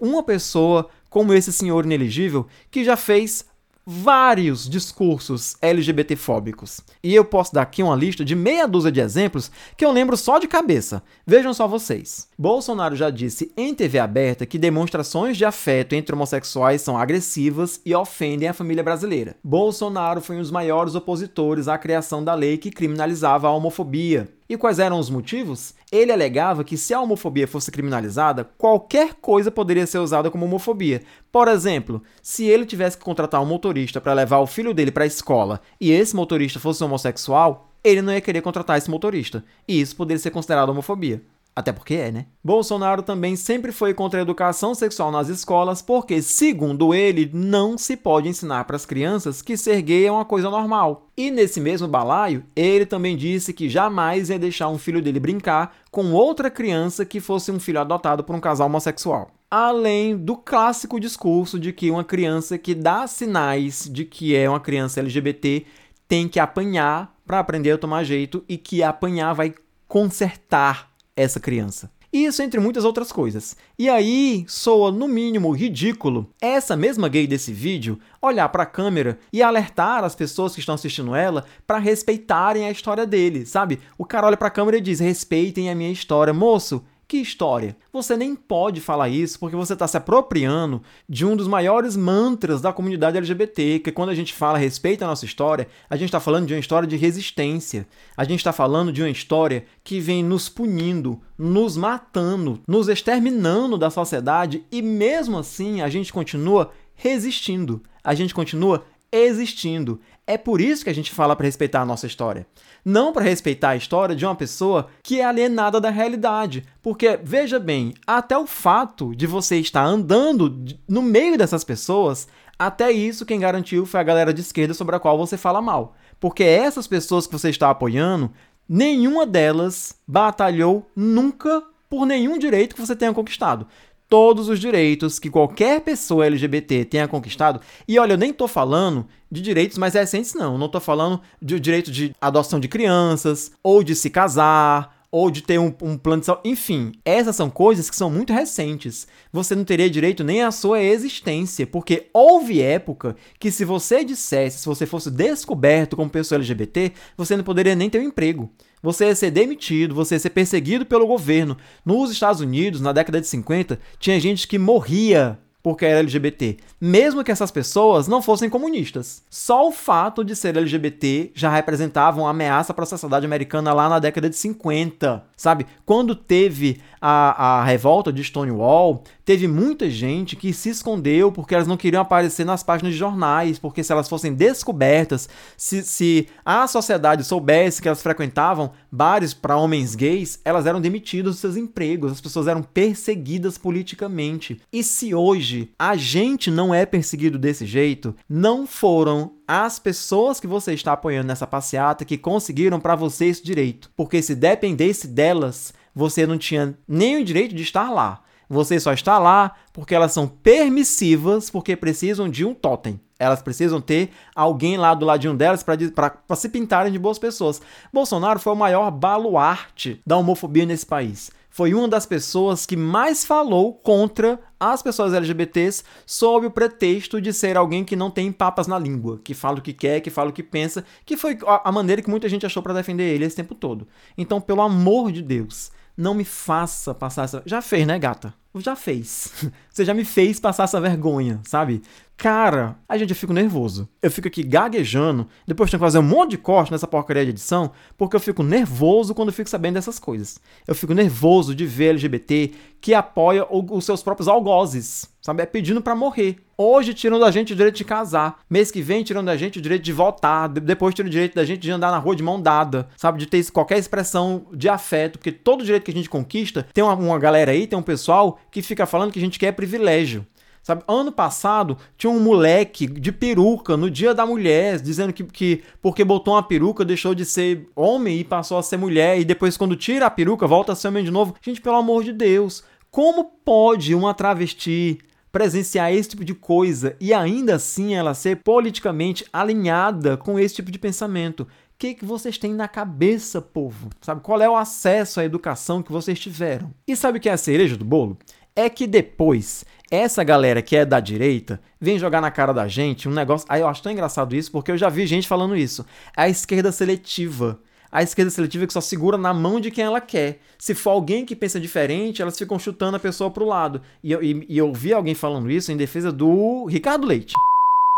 uma pessoa como esse senhor inelegível que já fez vários discursos LGBTfóbicos. E eu posso dar aqui uma lista de meia dúzia de exemplos que eu lembro só de cabeça. Vejam só vocês. Bolsonaro já disse em TV aberta que demonstrações de afeto entre homossexuais são agressivas e ofendem a família brasileira. Bolsonaro foi um dos maiores opositores à criação da lei que criminalizava a homofobia. E quais eram os motivos? Ele alegava que se a homofobia fosse criminalizada, qualquer coisa poderia ser usada como homofobia. Por exemplo, se ele tivesse que contratar um motorista para levar o filho dele para a escola e esse motorista fosse homossexual, ele não ia querer contratar esse motorista. E isso poderia ser considerado homofobia. Até porque é, né? Bolsonaro também sempre foi contra a educação sexual nas escolas, porque, segundo ele, não se pode ensinar para as crianças que ser gay é uma coisa normal. E nesse mesmo balaio, ele também disse que jamais ia deixar um filho dele brincar com outra criança que fosse um filho adotado por um casal homossexual. Além do clássico discurso de que uma criança que dá sinais de que é uma criança LGBT tem que apanhar para aprender a tomar jeito e que apanhar vai consertar essa criança. Isso entre muitas outras coisas. E aí soa no mínimo ridículo essa mesma gay desse vídeo olhar para a câmera e alertar as pessoas que estão assistindo ela para respeitarem a história dele, sabe? O cara olha para a câmera e diz: "Respeitem a minha história, moço. Que história? Você nem pode falar isso porque você está se apropriando de um dos maiores mantras da comunidade LGBT, que quando a gente fala respeito à nossa história, a gente está falando de uma história de resistência. A gente está falando de uma história que vem nos punindo, nos matando, nos exterminando da sociedade e mesmo assim a gente continua resistindo. A gente continua existindo. É por isso que a gente fala para respeitar a nossa história. Não para respeitar a história de uma pessoa que é alienada da realidade. Porque, veja bem, até o fato de você estar andando no meio dessas pessoas, até isso quem garantiu foi a galera de esquerda sobre a qual você fala mal. Porque essas pessoas que você está apoiando, nenhuma delas batalhou nunca por nenhum direito que você tenha conquistado todos os direitos que qualquer pessoa LGBT tenha conquistado. E olha, eu nem tô falando de direitos mais recentes, não. Eu não tô falando de direito de adoção de crianças, ou de se casar, ou de ter um, um, plano de saúde. Enfim, essas são coisas que são muito recentes. Você não teria direito nem à sua existência, porque houve época que se você dissesse, se você fosse descoberto como pessoa LGBT, você não poderia nem ter um emprego. Você ia ser demitido, você ia ser perseguido pelo governo. Nos Estados Unidos, na década de 50, tinha gente que morria porque era LGBT, mesmo que essas pessoas não fossem comunistas. Só o fato de ser LGBT já representava uma ameaça para a sociedade americana lá na década de 50, sabe? Quando teve a, a revolta de Stonewall, teve muita gente que se escondeu porque elas não queriam aparecer nas páginas de jornais, porque se elas fossem descobertas, se, se a sociedade soubesse que elas frequentavam bares para homens gays, elas eram demitidas dos seus empregos, as pessoas eram perseguidas politicamente. E se hoje a gente não é perseguido desse jeito, não foram as pessoas que você está apoiando nessa passeata que conseguiram para você esse direito. Porque se dependesse delas, você não tinha nem o direito de estar lá. Você só está lá porque elas são permissivas, porque precisam de um totem. Elas precisam ter alguém lá do ladinho delas para se pintarem de boas pessoas. Bolsonaro foi o maior baluarte da homofobia nesse país. Foi uma das pessoas que mais falou contra as pessoas LGBTs sob o pretexto de ser alguém que não tem papas na língua, que fala o que quer, que fala o que pensa, que foi a maneira que muita gente achou para defender ele esse tempo todo. Então, pelo amor de Deus, não me faça passar essa. Já fez, né, gata? Já fez. Você já me fez passar essa vergonha, sabe? Cara, a gente eu fico nervoso. Eu fico aqui gaguejando, depois tenho que fazer um monte de corte nessa porcaria de edição, porque eu fico nervoso quando eu fico sabendo dessas coisas. Eu fico nervoso de ver LGBT que apoia os seus próprios algozes, sabe? É pedindo para morrer. Hoje tiram da gente o direito de casar. Mês que vem tiram da gente o direito de votar. Depois tiram o direito da gente de andar na rua de mão dada, sabe? De ter qualquer expressão de afeto. Porque todo direito que a gente conquista, tem uma, uma galera aí, tem um pessoal que fica falando que a gente quer privilégio. Sabe, ano passado tinha um moleque de peruca no dia da mulher, dizendo que, que porque botou uma peruca deixou de ser homem e passou a ser mulher, e depois, quando tira a peruca, volta a ser homem de novo. Gente, pelo amor de Deus, como pode uma travesti presenciar esse tipo de coisa e ainda assim ela ser politicamente alinhada com esse tipo de pensamento? Que, que vocês têm na cabeça, povo? Sabe qual é o acesso à educação que vocês tiveram? E sabe o que é a cereja do bolo? É que depois essa galera que é da direita vem jogar na cara da gente um negócio. Aí eu acho tão engraçado isso, porque eu já vi gente falando isso. A esquerda seletiva. A esquerda seletiva que só segura na mão de quem ela quer. Se for alguém que pensa diferente, elas ficam chutando a pessoa pro lado. E eu, e, e eu vi alguém falando isso em defesa do Ricardo Leite.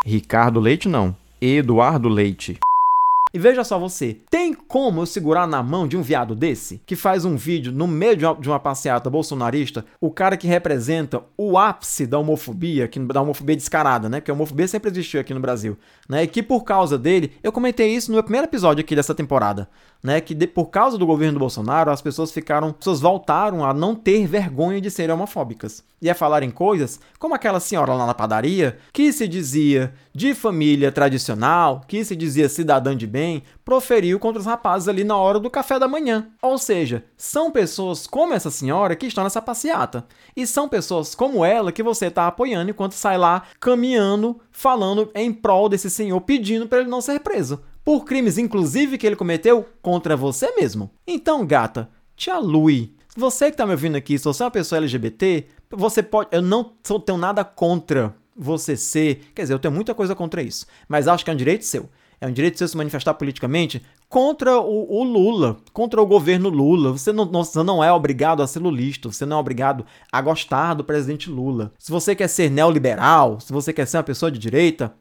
Ricardo Leite não. Eduardo Leite. E veja só você, tem como eu segurar na mão de um viado desse, que faz um vídeo no meio de uma, de uma passeata bolsonarista, o cara que representa o ápice da homofobia, que, da homofobia descarada, né? Porque a homofobia sempre existiu aqui no Brasil, né? E que por causa dele, eu comentei isso no meu primeiro episódio aqui dessa temporada, né? Que de, por causa do governo do Bolsonaro, as pessoas ficaram, as pessoas voltaram a não ter vergonha de serem homofóbicas e a falar em coisas como aquela senhora lá na padaria que se dizia de família tradicional, que se dizia cidadã de bem, proferiu contra os rapazes ali na hora do café da manhã. Ou seja, são pessoas como essa senhora que estão nessa passeata. E são pessoas como ela que você está apoiando enquanto sai lá caminhando, falando em prol desse senhor, pedindo para ele não ser preso por crimes inclusive que ele cometeu contra você mesmo. Então, gata, te alui. Você que tá me ouvindo aqui, se você é uma pessoa LGBT, você pode. Eu não tenho nada contra você ser. Quer dizer, eu tenho muita coisa contra isso. Mas acho que é um direito seu. É um direito seu se manifestar politicamente contra o, o Lula, contra o governo Lula. Você não, você não é obrigado a ser lulista, você não é obrigado a gostar do presidente Lula. Se você quer ser neoliberal, se você quer ser uma pessoa de direita,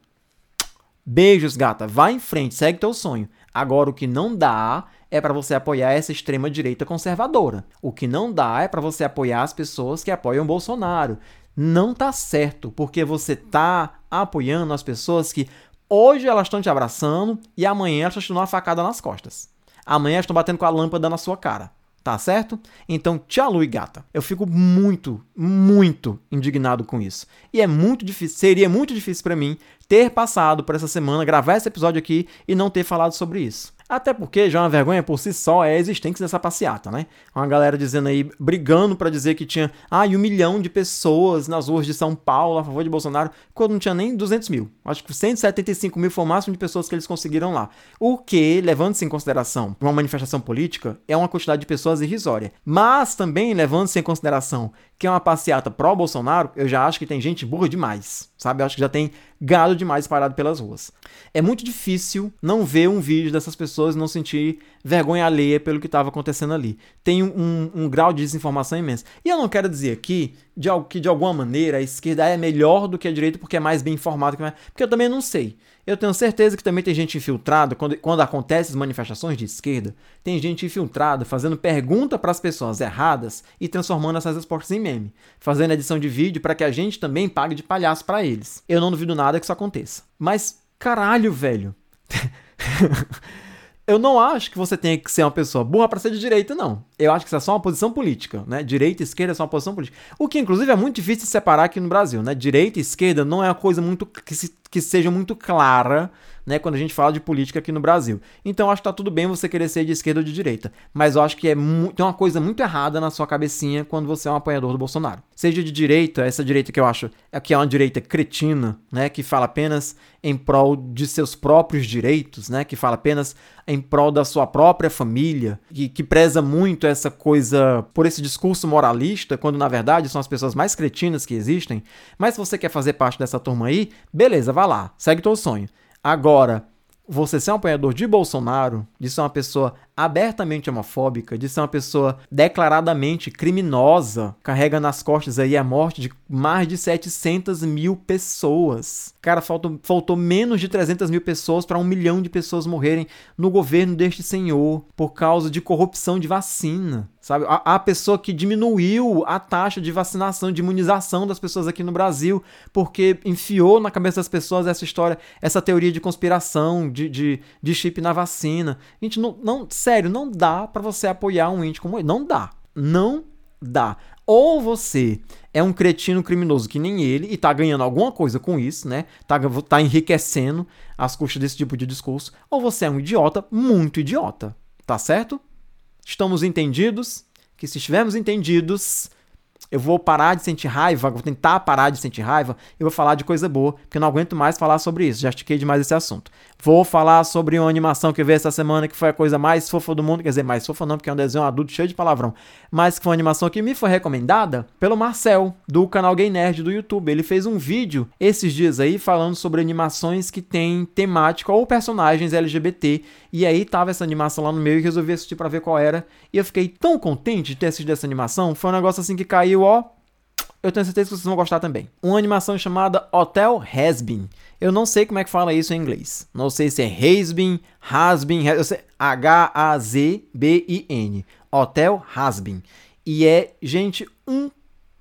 Beijos, gata. Vai em frente, segue teu sonho. Agora, o que não dá é para você apoiar essa extrema direita conservadora. O que não dá é para você apoiar as pessoas que apoiam Bolsonaro. Não tá certo, porque você tá apoiando as pessoas que hoje elas estão te abraçando e amanhã elas estão dando uma facada nas costas. Amanhã elas estão batendo com a lâmpada na sua cara. Tá certo? Então, tchau, gata. Eu fico muito, muito indignado com isso. E é muito difícil, seria muito difícil para mim ter passado por essa semana, gravar esse episódio aqui e não ter falado sobre isso. Até porque já é uma vergonha por si só é a existência dessa passeata, né? Uma galera dizendo aí, brigando para dizer que tinha ah, um milhão de pessoas nas ruas de São Paulo a favor de Bolsonaro, quando não tinha nem 200 mil. Acho que 175 mil foi o máximo de pessoas que eles conseguiram lá. O que, levando-se em consideração uma manifestação política, é uma quantidade de pessoas irrisória. Mas também, levando-se em consideração que é uma passeata pró-Bolsonaro, eu já acho que tem gente burra demais, sabe? Eu acho que já tem gado demais parado pelas ruas. É muito difícil não ver um vídeo dessas pessoas e não sentir vergonha alheia pelo que estava acontecendo ali. Tem um, um, grau de desinformação imenso. E eu não quero dizer aqui de, que, de alguma maneira, a esquerda é melhor do que a direita porque é mais bem informada, porque eu também não sei. Eu tenho certeza que também tem gente infiltrada, quando, quando acontecem as manifestações de esquerda, tem gente infiltrada fazendo pergunta para as pessoas erradas e transformando essas respostas em meme, fazendo edição de vídeo para que a gente também pague de palhaço para eles. Eu não duvido nada que isso aconteça. Mas, caralho, velho. eu não acho que você tenha que ser uma pessoa burra para ser de direita, não. Eu acho que isso é só uma posição política, né? Direita e esquerda é só uma posição política. O que, inclusive, é muito difícil de separar aqui no Brasil, né? Direita e esquerda não é uma coisa muito que, se, que seja muito clara né, quando a gente fala de política aqui no Brasil. Então acho que tá tudo bem você querer ser de esquerda ou de direita, mas eu acho que é tem uma coisa muito errada na sua cabecinha quando você é um apoiador do Bolsonaro. Seja de direita, essa direita que eu acho é que é uma direita cretina, né, que fala apenas em prol de seus próprios direitos, né, que fala apenas em prol da sua própria família, que, que preza muito essa coisa por esse discurso moralista, quando na verdade são as pessoas mais cretinas que existem. Mas se você quer fazer parte dessa turma aí, beleza, vá lá, segue teu sonho. Agora, você ser um apoiador de Bolsonaro, de ser uma pessoa abertamente homofóbica, de ser uma pessoa declaradamente criminosa, carrega nas costas aí a morte de mais de 700 mil pessoas. Cara, faltou, faltou menos de 300 mil pessoas para um milhão de pessoas morrerem no governo deste senhor por causa de corrupção de vacina. Sabe? A, a, pessoa que diminuiu a taxa de vacinação, de imunização das pessoas aqui no Brasil, porque enfiou na cabeça das pessoas essa história, essa teoria de conspiração, de, de, de chip na vacina. Gente, não, não sério, não dá para você apoiar um índio como ele. Não dá. Não dá. Ou você é um cretino criminoso que nem ele e tá ganhando alguma coisa com isso, né? Tá, tá enriquecendo as custas desse tipo de discurso. Ou você é um idiota, muito idiota. Tá certo? Estamos entendidos? Que se estivermos entendidos, eu vou parar de sentir raiva, vou tentar parar de sentir raiva e vou falar de coisa boa, porque eu não aguento mais falar sobre isso, já estiquei demais esse assunto. Vou falar sobre uma animação que vi essa semana que foi a coisa mais fofa do mundo, quer dizer, mais fofa não, porque é um desenho adulto cheio de palavrão, mas que foi uma animação que me foi recomendada pelo Marcel, do canal Gay Nerd do YouTube. Ele fez um vídeo esses dias aí falando sobre animações que têm temática ou personagens LGBT, e aí tava essa animação lá no meio e resolvi assistir para ver qual era, e eu fiquei tão contente de ter assistido essa animação, foi um negócio assim que caiu, ó, eu tenho certeza que vocês vão gostar também. Uma animação chamada Hotel Hasbin. Eu não sei como é que fala isso em inglês. Não sei se é Hasbin, Hasbin, H-A-Z-B-I-N. Hotel Hasbin. E é, gente, um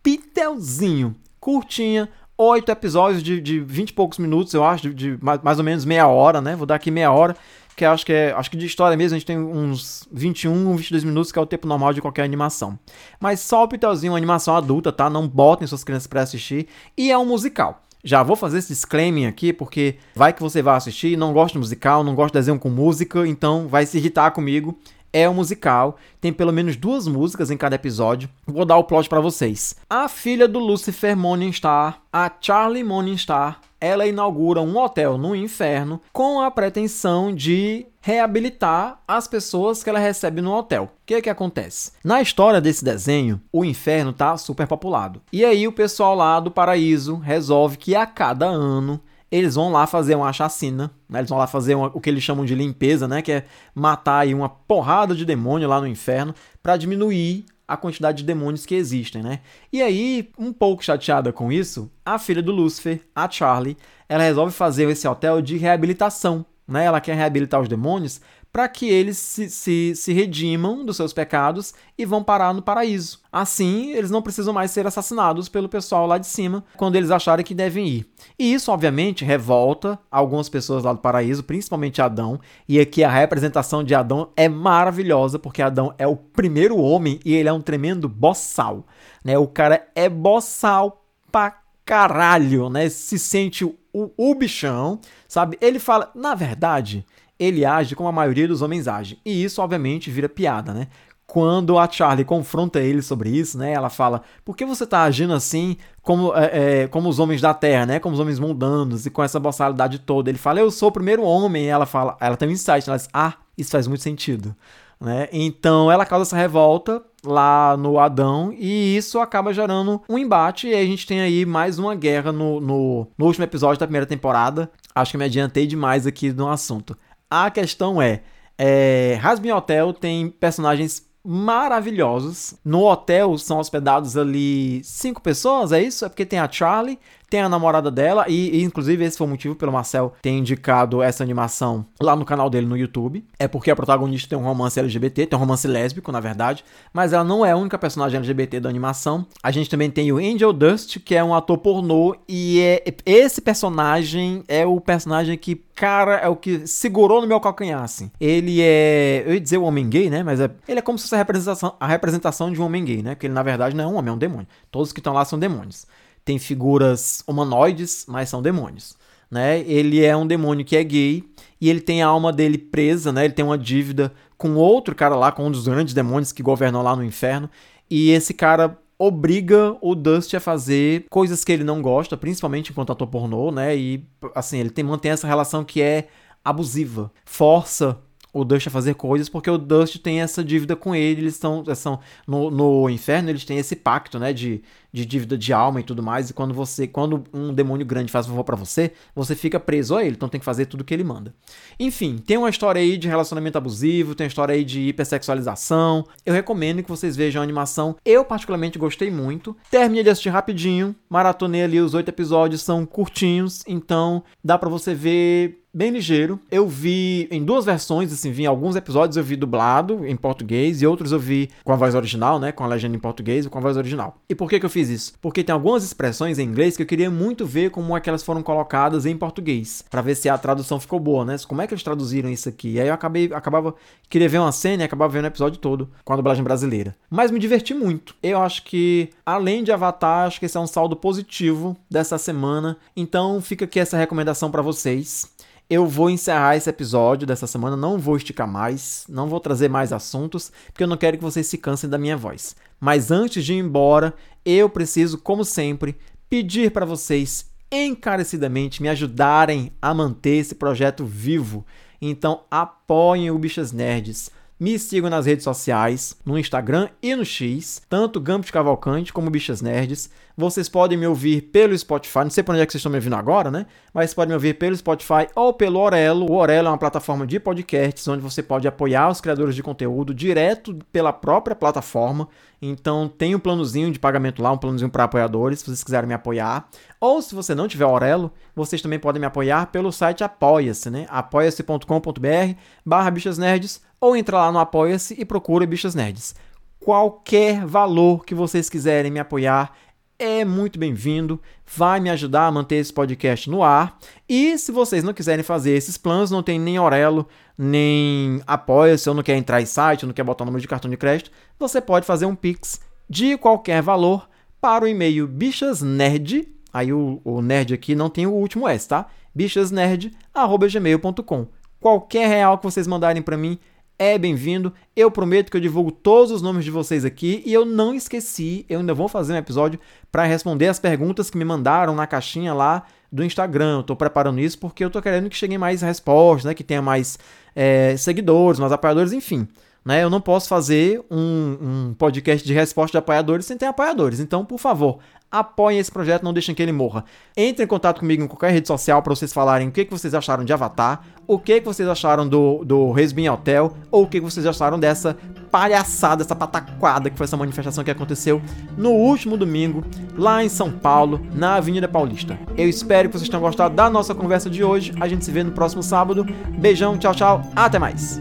pitelzinho. Curtinha, oito episódios de, de 20 e poucos minutos, eu acho, de, de mais, ou menos meia hora, né? Vou dar aqui meia hora que acho que é, acho que de história mesmo a gente tem uns 21, 22 minutos, que é o tempo normal de qualquer animação. Mas só o Pitelzinho, uma animação adulta, tá? Não botem suas crianças para assistir. E é um musical. Já vou fazer esse disclaimer aqui, porque vai que você vai assistir, não gosta de musical, não gosta de desenho com música, então vai se irritar comigo. É um musical, tem pelo menos duas músicas em cada episódio. Vou dar o plot para vocês. A filha do Lucifer Morningstar, a Charlie Morningstar, ela inaugura um hotel no inferno com a pretensão de reabilitar as pessoas que ela recebe no hotel. O que é que acontece? Na história desse desenho, o inferno tá super populado. E aí o pessoal lá do paraíso resolve que a cada ano eles vão lá fazer uma chacina, né? Eles vão lá fazer uma, o que eles chamam de limpeza, né? Que é matar aí uma porrada de demônio lá no inferno para diminuir a quantidade de demônios que existem, né? E aí, um pouco chateada com isso, a filha do Lúcifer, a Charlie, ela resolve fazer esse hotel de reabilitação, né? Ela quer reabilitar os demônios para que eles se, se, se redimam dos seus pecados e vão parar no paraíso. Assim, eles não precisam mais ser assassinados pelo pessoal lá de cima quando eles acharem que devem ir. E isso, obviamente, revolta algumas pessoas lá do paraíso, principalmente Adão. E aqui a representação de Adão é maravilhosa, porque Adão é o primeiro homem e ele é um tremendo boçal. Né? O cara é boçal pra caralho, né? Se sente o, o bichão, sabe? Ele fala, na verdade, ele age como a maioria dos homens age. E isso, obviamente, vira piada, né? Quando a Charlie confronta ele sobre isso, né? Ela fala: por que você tá agindo assim como, é, é, como os homens da Terra, né? Como os homens mundanos e com essa boçalidade toda? Ele fala: eu sou o primeiro homem. E ela fala: ela tem um insight. Ela diz: ah, isso faz muito sentido. Né? Então ela causa essa revolta lá no Adão e isso acaba gerando um embate e a gente tem aí mais uma guerra no, no, no último episódio da primeira temporada. Acho que me adiantei demais aqui no assunto. A questão é, é Hotel tem personagens maravilhosos. No hotel são hospedados ali cinco pessoas, é isso? É porque tem a Charlie, tem a namorada dela, e, e, inclusive esse foi o motivo pelo Marcel ter indicado essa animação lá no canal dele no YouTube. É porque a protagonista tem um romance LGBT, tem um romance lésbico, na verdade, mas ela não é a única personagem LGBT da animação. A gente também tem o Angel Dust, que é um ator pornô, e é, esse personagem é o personagem que, cara, é o que segurou no meu calcanhar, assim. Ele é, eu ia dizer o homem gay, né, mas é, ele é como se fosse a representação, a representação de um homem gay, né, porque ele na verdade não é um homem, é um demônio. Todos que estão lá são demônios tem figuras humanoides, mas são demônios. Né? Ele é um demônio que é gay e ele tem a alma dele presa, né? Ele tem uma dívida com outro cara lá, com um dos grandes demônios que governam lá no inferno. E esse cara obriga o Dust a fazer coisas que ele não gosta, principalmente enquanto ator pornô, né? E assim, ele tem, mantém essa relação que é abusiva. Força o Dust a fazer coisas, porque o Dust tem essa dívida com ele, eles estão, são no, no inferno, eles têm esse pacto, né, de, de dívida de alma e tudo mais, e quando você, quando um demônio grande faz favor para você, você fica preso a ele, então tem que fazer tudo que ele manda. Enfim, tem uma história aí de relacionamento abusivo, tem uma história aí de hipersexualização. Eu recomendo que vocês vejam a animação. Eu particularmente gostei muito. Terminei de assistir rapidinho, maratonei ali os oito episódios, são curtinhos, então dá para você ver bem ligeiro. Eu vi em duas versões, assim, vi em alguns episódios eu vi dublado em português e outros eu vi com a voz original, né, com a legenda em português e com a voz original. E por que que eu fiz isso? Porque tem algumas expressões em inglês que eu queria muito ver como é que elas foram colocadas em português, para ver se a tradução ficou boa, né? Como é que eles traduziram isso aqui? E aí eu acabei acabava queria ver uma cena e acabava vendo o episódio todo com a dublagem brasileira. Mas me diverti muito. Eu acho que além de Avatar, acho que esse é um saldo positivo dessa semana. Então fica aqui essa recomendação para vocês. Eu vou encerrar esse episódio dessa semana, não vou esticar mais, não vou trazer mais assuntos, porque eu não quero que vocês se cansem da minha voz. Mas antes de ir embora, eu preciso, como sempre, pedir para vocês encarecidamente me ajudarem a manter esse projeto vivo. Então apoiem o Bichas Nerds. Me sigam nas redes sociais, no Instagram e no X, tanto Gambit Cavalcante como Bichas Nerds. Vocês podem me ouvir pelo Spotify, não sei por onde é que vocês estão me ouvindo agora, né? Mas podem me ouvir pelo Spotify ou pelo Orelo. O Orelo é uma plataforma de podcasts onde você pode apoiar os criadores de conteúdo direto pela própria plataforma. Então tem um planozinho de pagamento lá, um planozinho para apoiadores, se vocês quiserem me apoiar. Ou se você não tiver Aurelo, vocês também podem me apoiar pelo site Apoia-se, né? apoia-se.com.br barra Bichas Nerds ou entra lá no Apoia-se e procura Bichas Nerds. Qualquer valor que vocês quiserem me apoiar é muito bem-vindo, vai me ajudar a manter esse podcast no ar. E se vocês não quiserem fazer esses planos, não tem nem Aurelo, nem Apoia-se, ou não quer entrar em site, ou não quer botar o número de cartão de crédito, você pode fazer um Pix de qualquer valor para o e-mail bichasnerd, aí o, o nerd aqui não tem o último S, tá? bichasnerd.gmail.com Qualquer real que vocês mandarem para mim é bem-vindo. Eu prometo que eu divulgo todos os nomes de vocês aqui e eu não esqueci, eu ainda vou fazer um episódio para responder as perguntas que me mandaram na caixinha lá do Instagram. Eu tô preparando isso porque eu tô querendo que cheguem mais respostas, né? Que tenha mais é, seguidores, mais apoiadores, enfim. Né? Eu não posso fazer um, um podcast de resposta de apoiadores sem ter apoiadores. Então, por favor, apoiem esse projeto, não deixem que ele morra. Entre em contato comigo em qualquer rede social para vocês falarem o que, que vocês acharam de Avatar, o que, que vocês acharam do, do Resbin Hotel, ou o que, que vocês acharam dessa palhaçada, essa pataquada que foi essa manifestação que aconteceu no último domingo, lá em São Paulo, na Avenida Paulista. Eu espero que vocês tenham gostado da nossa conversa de hoje. A gente se vê no próximo sábado. Beijão, tchau, tchau, até mais!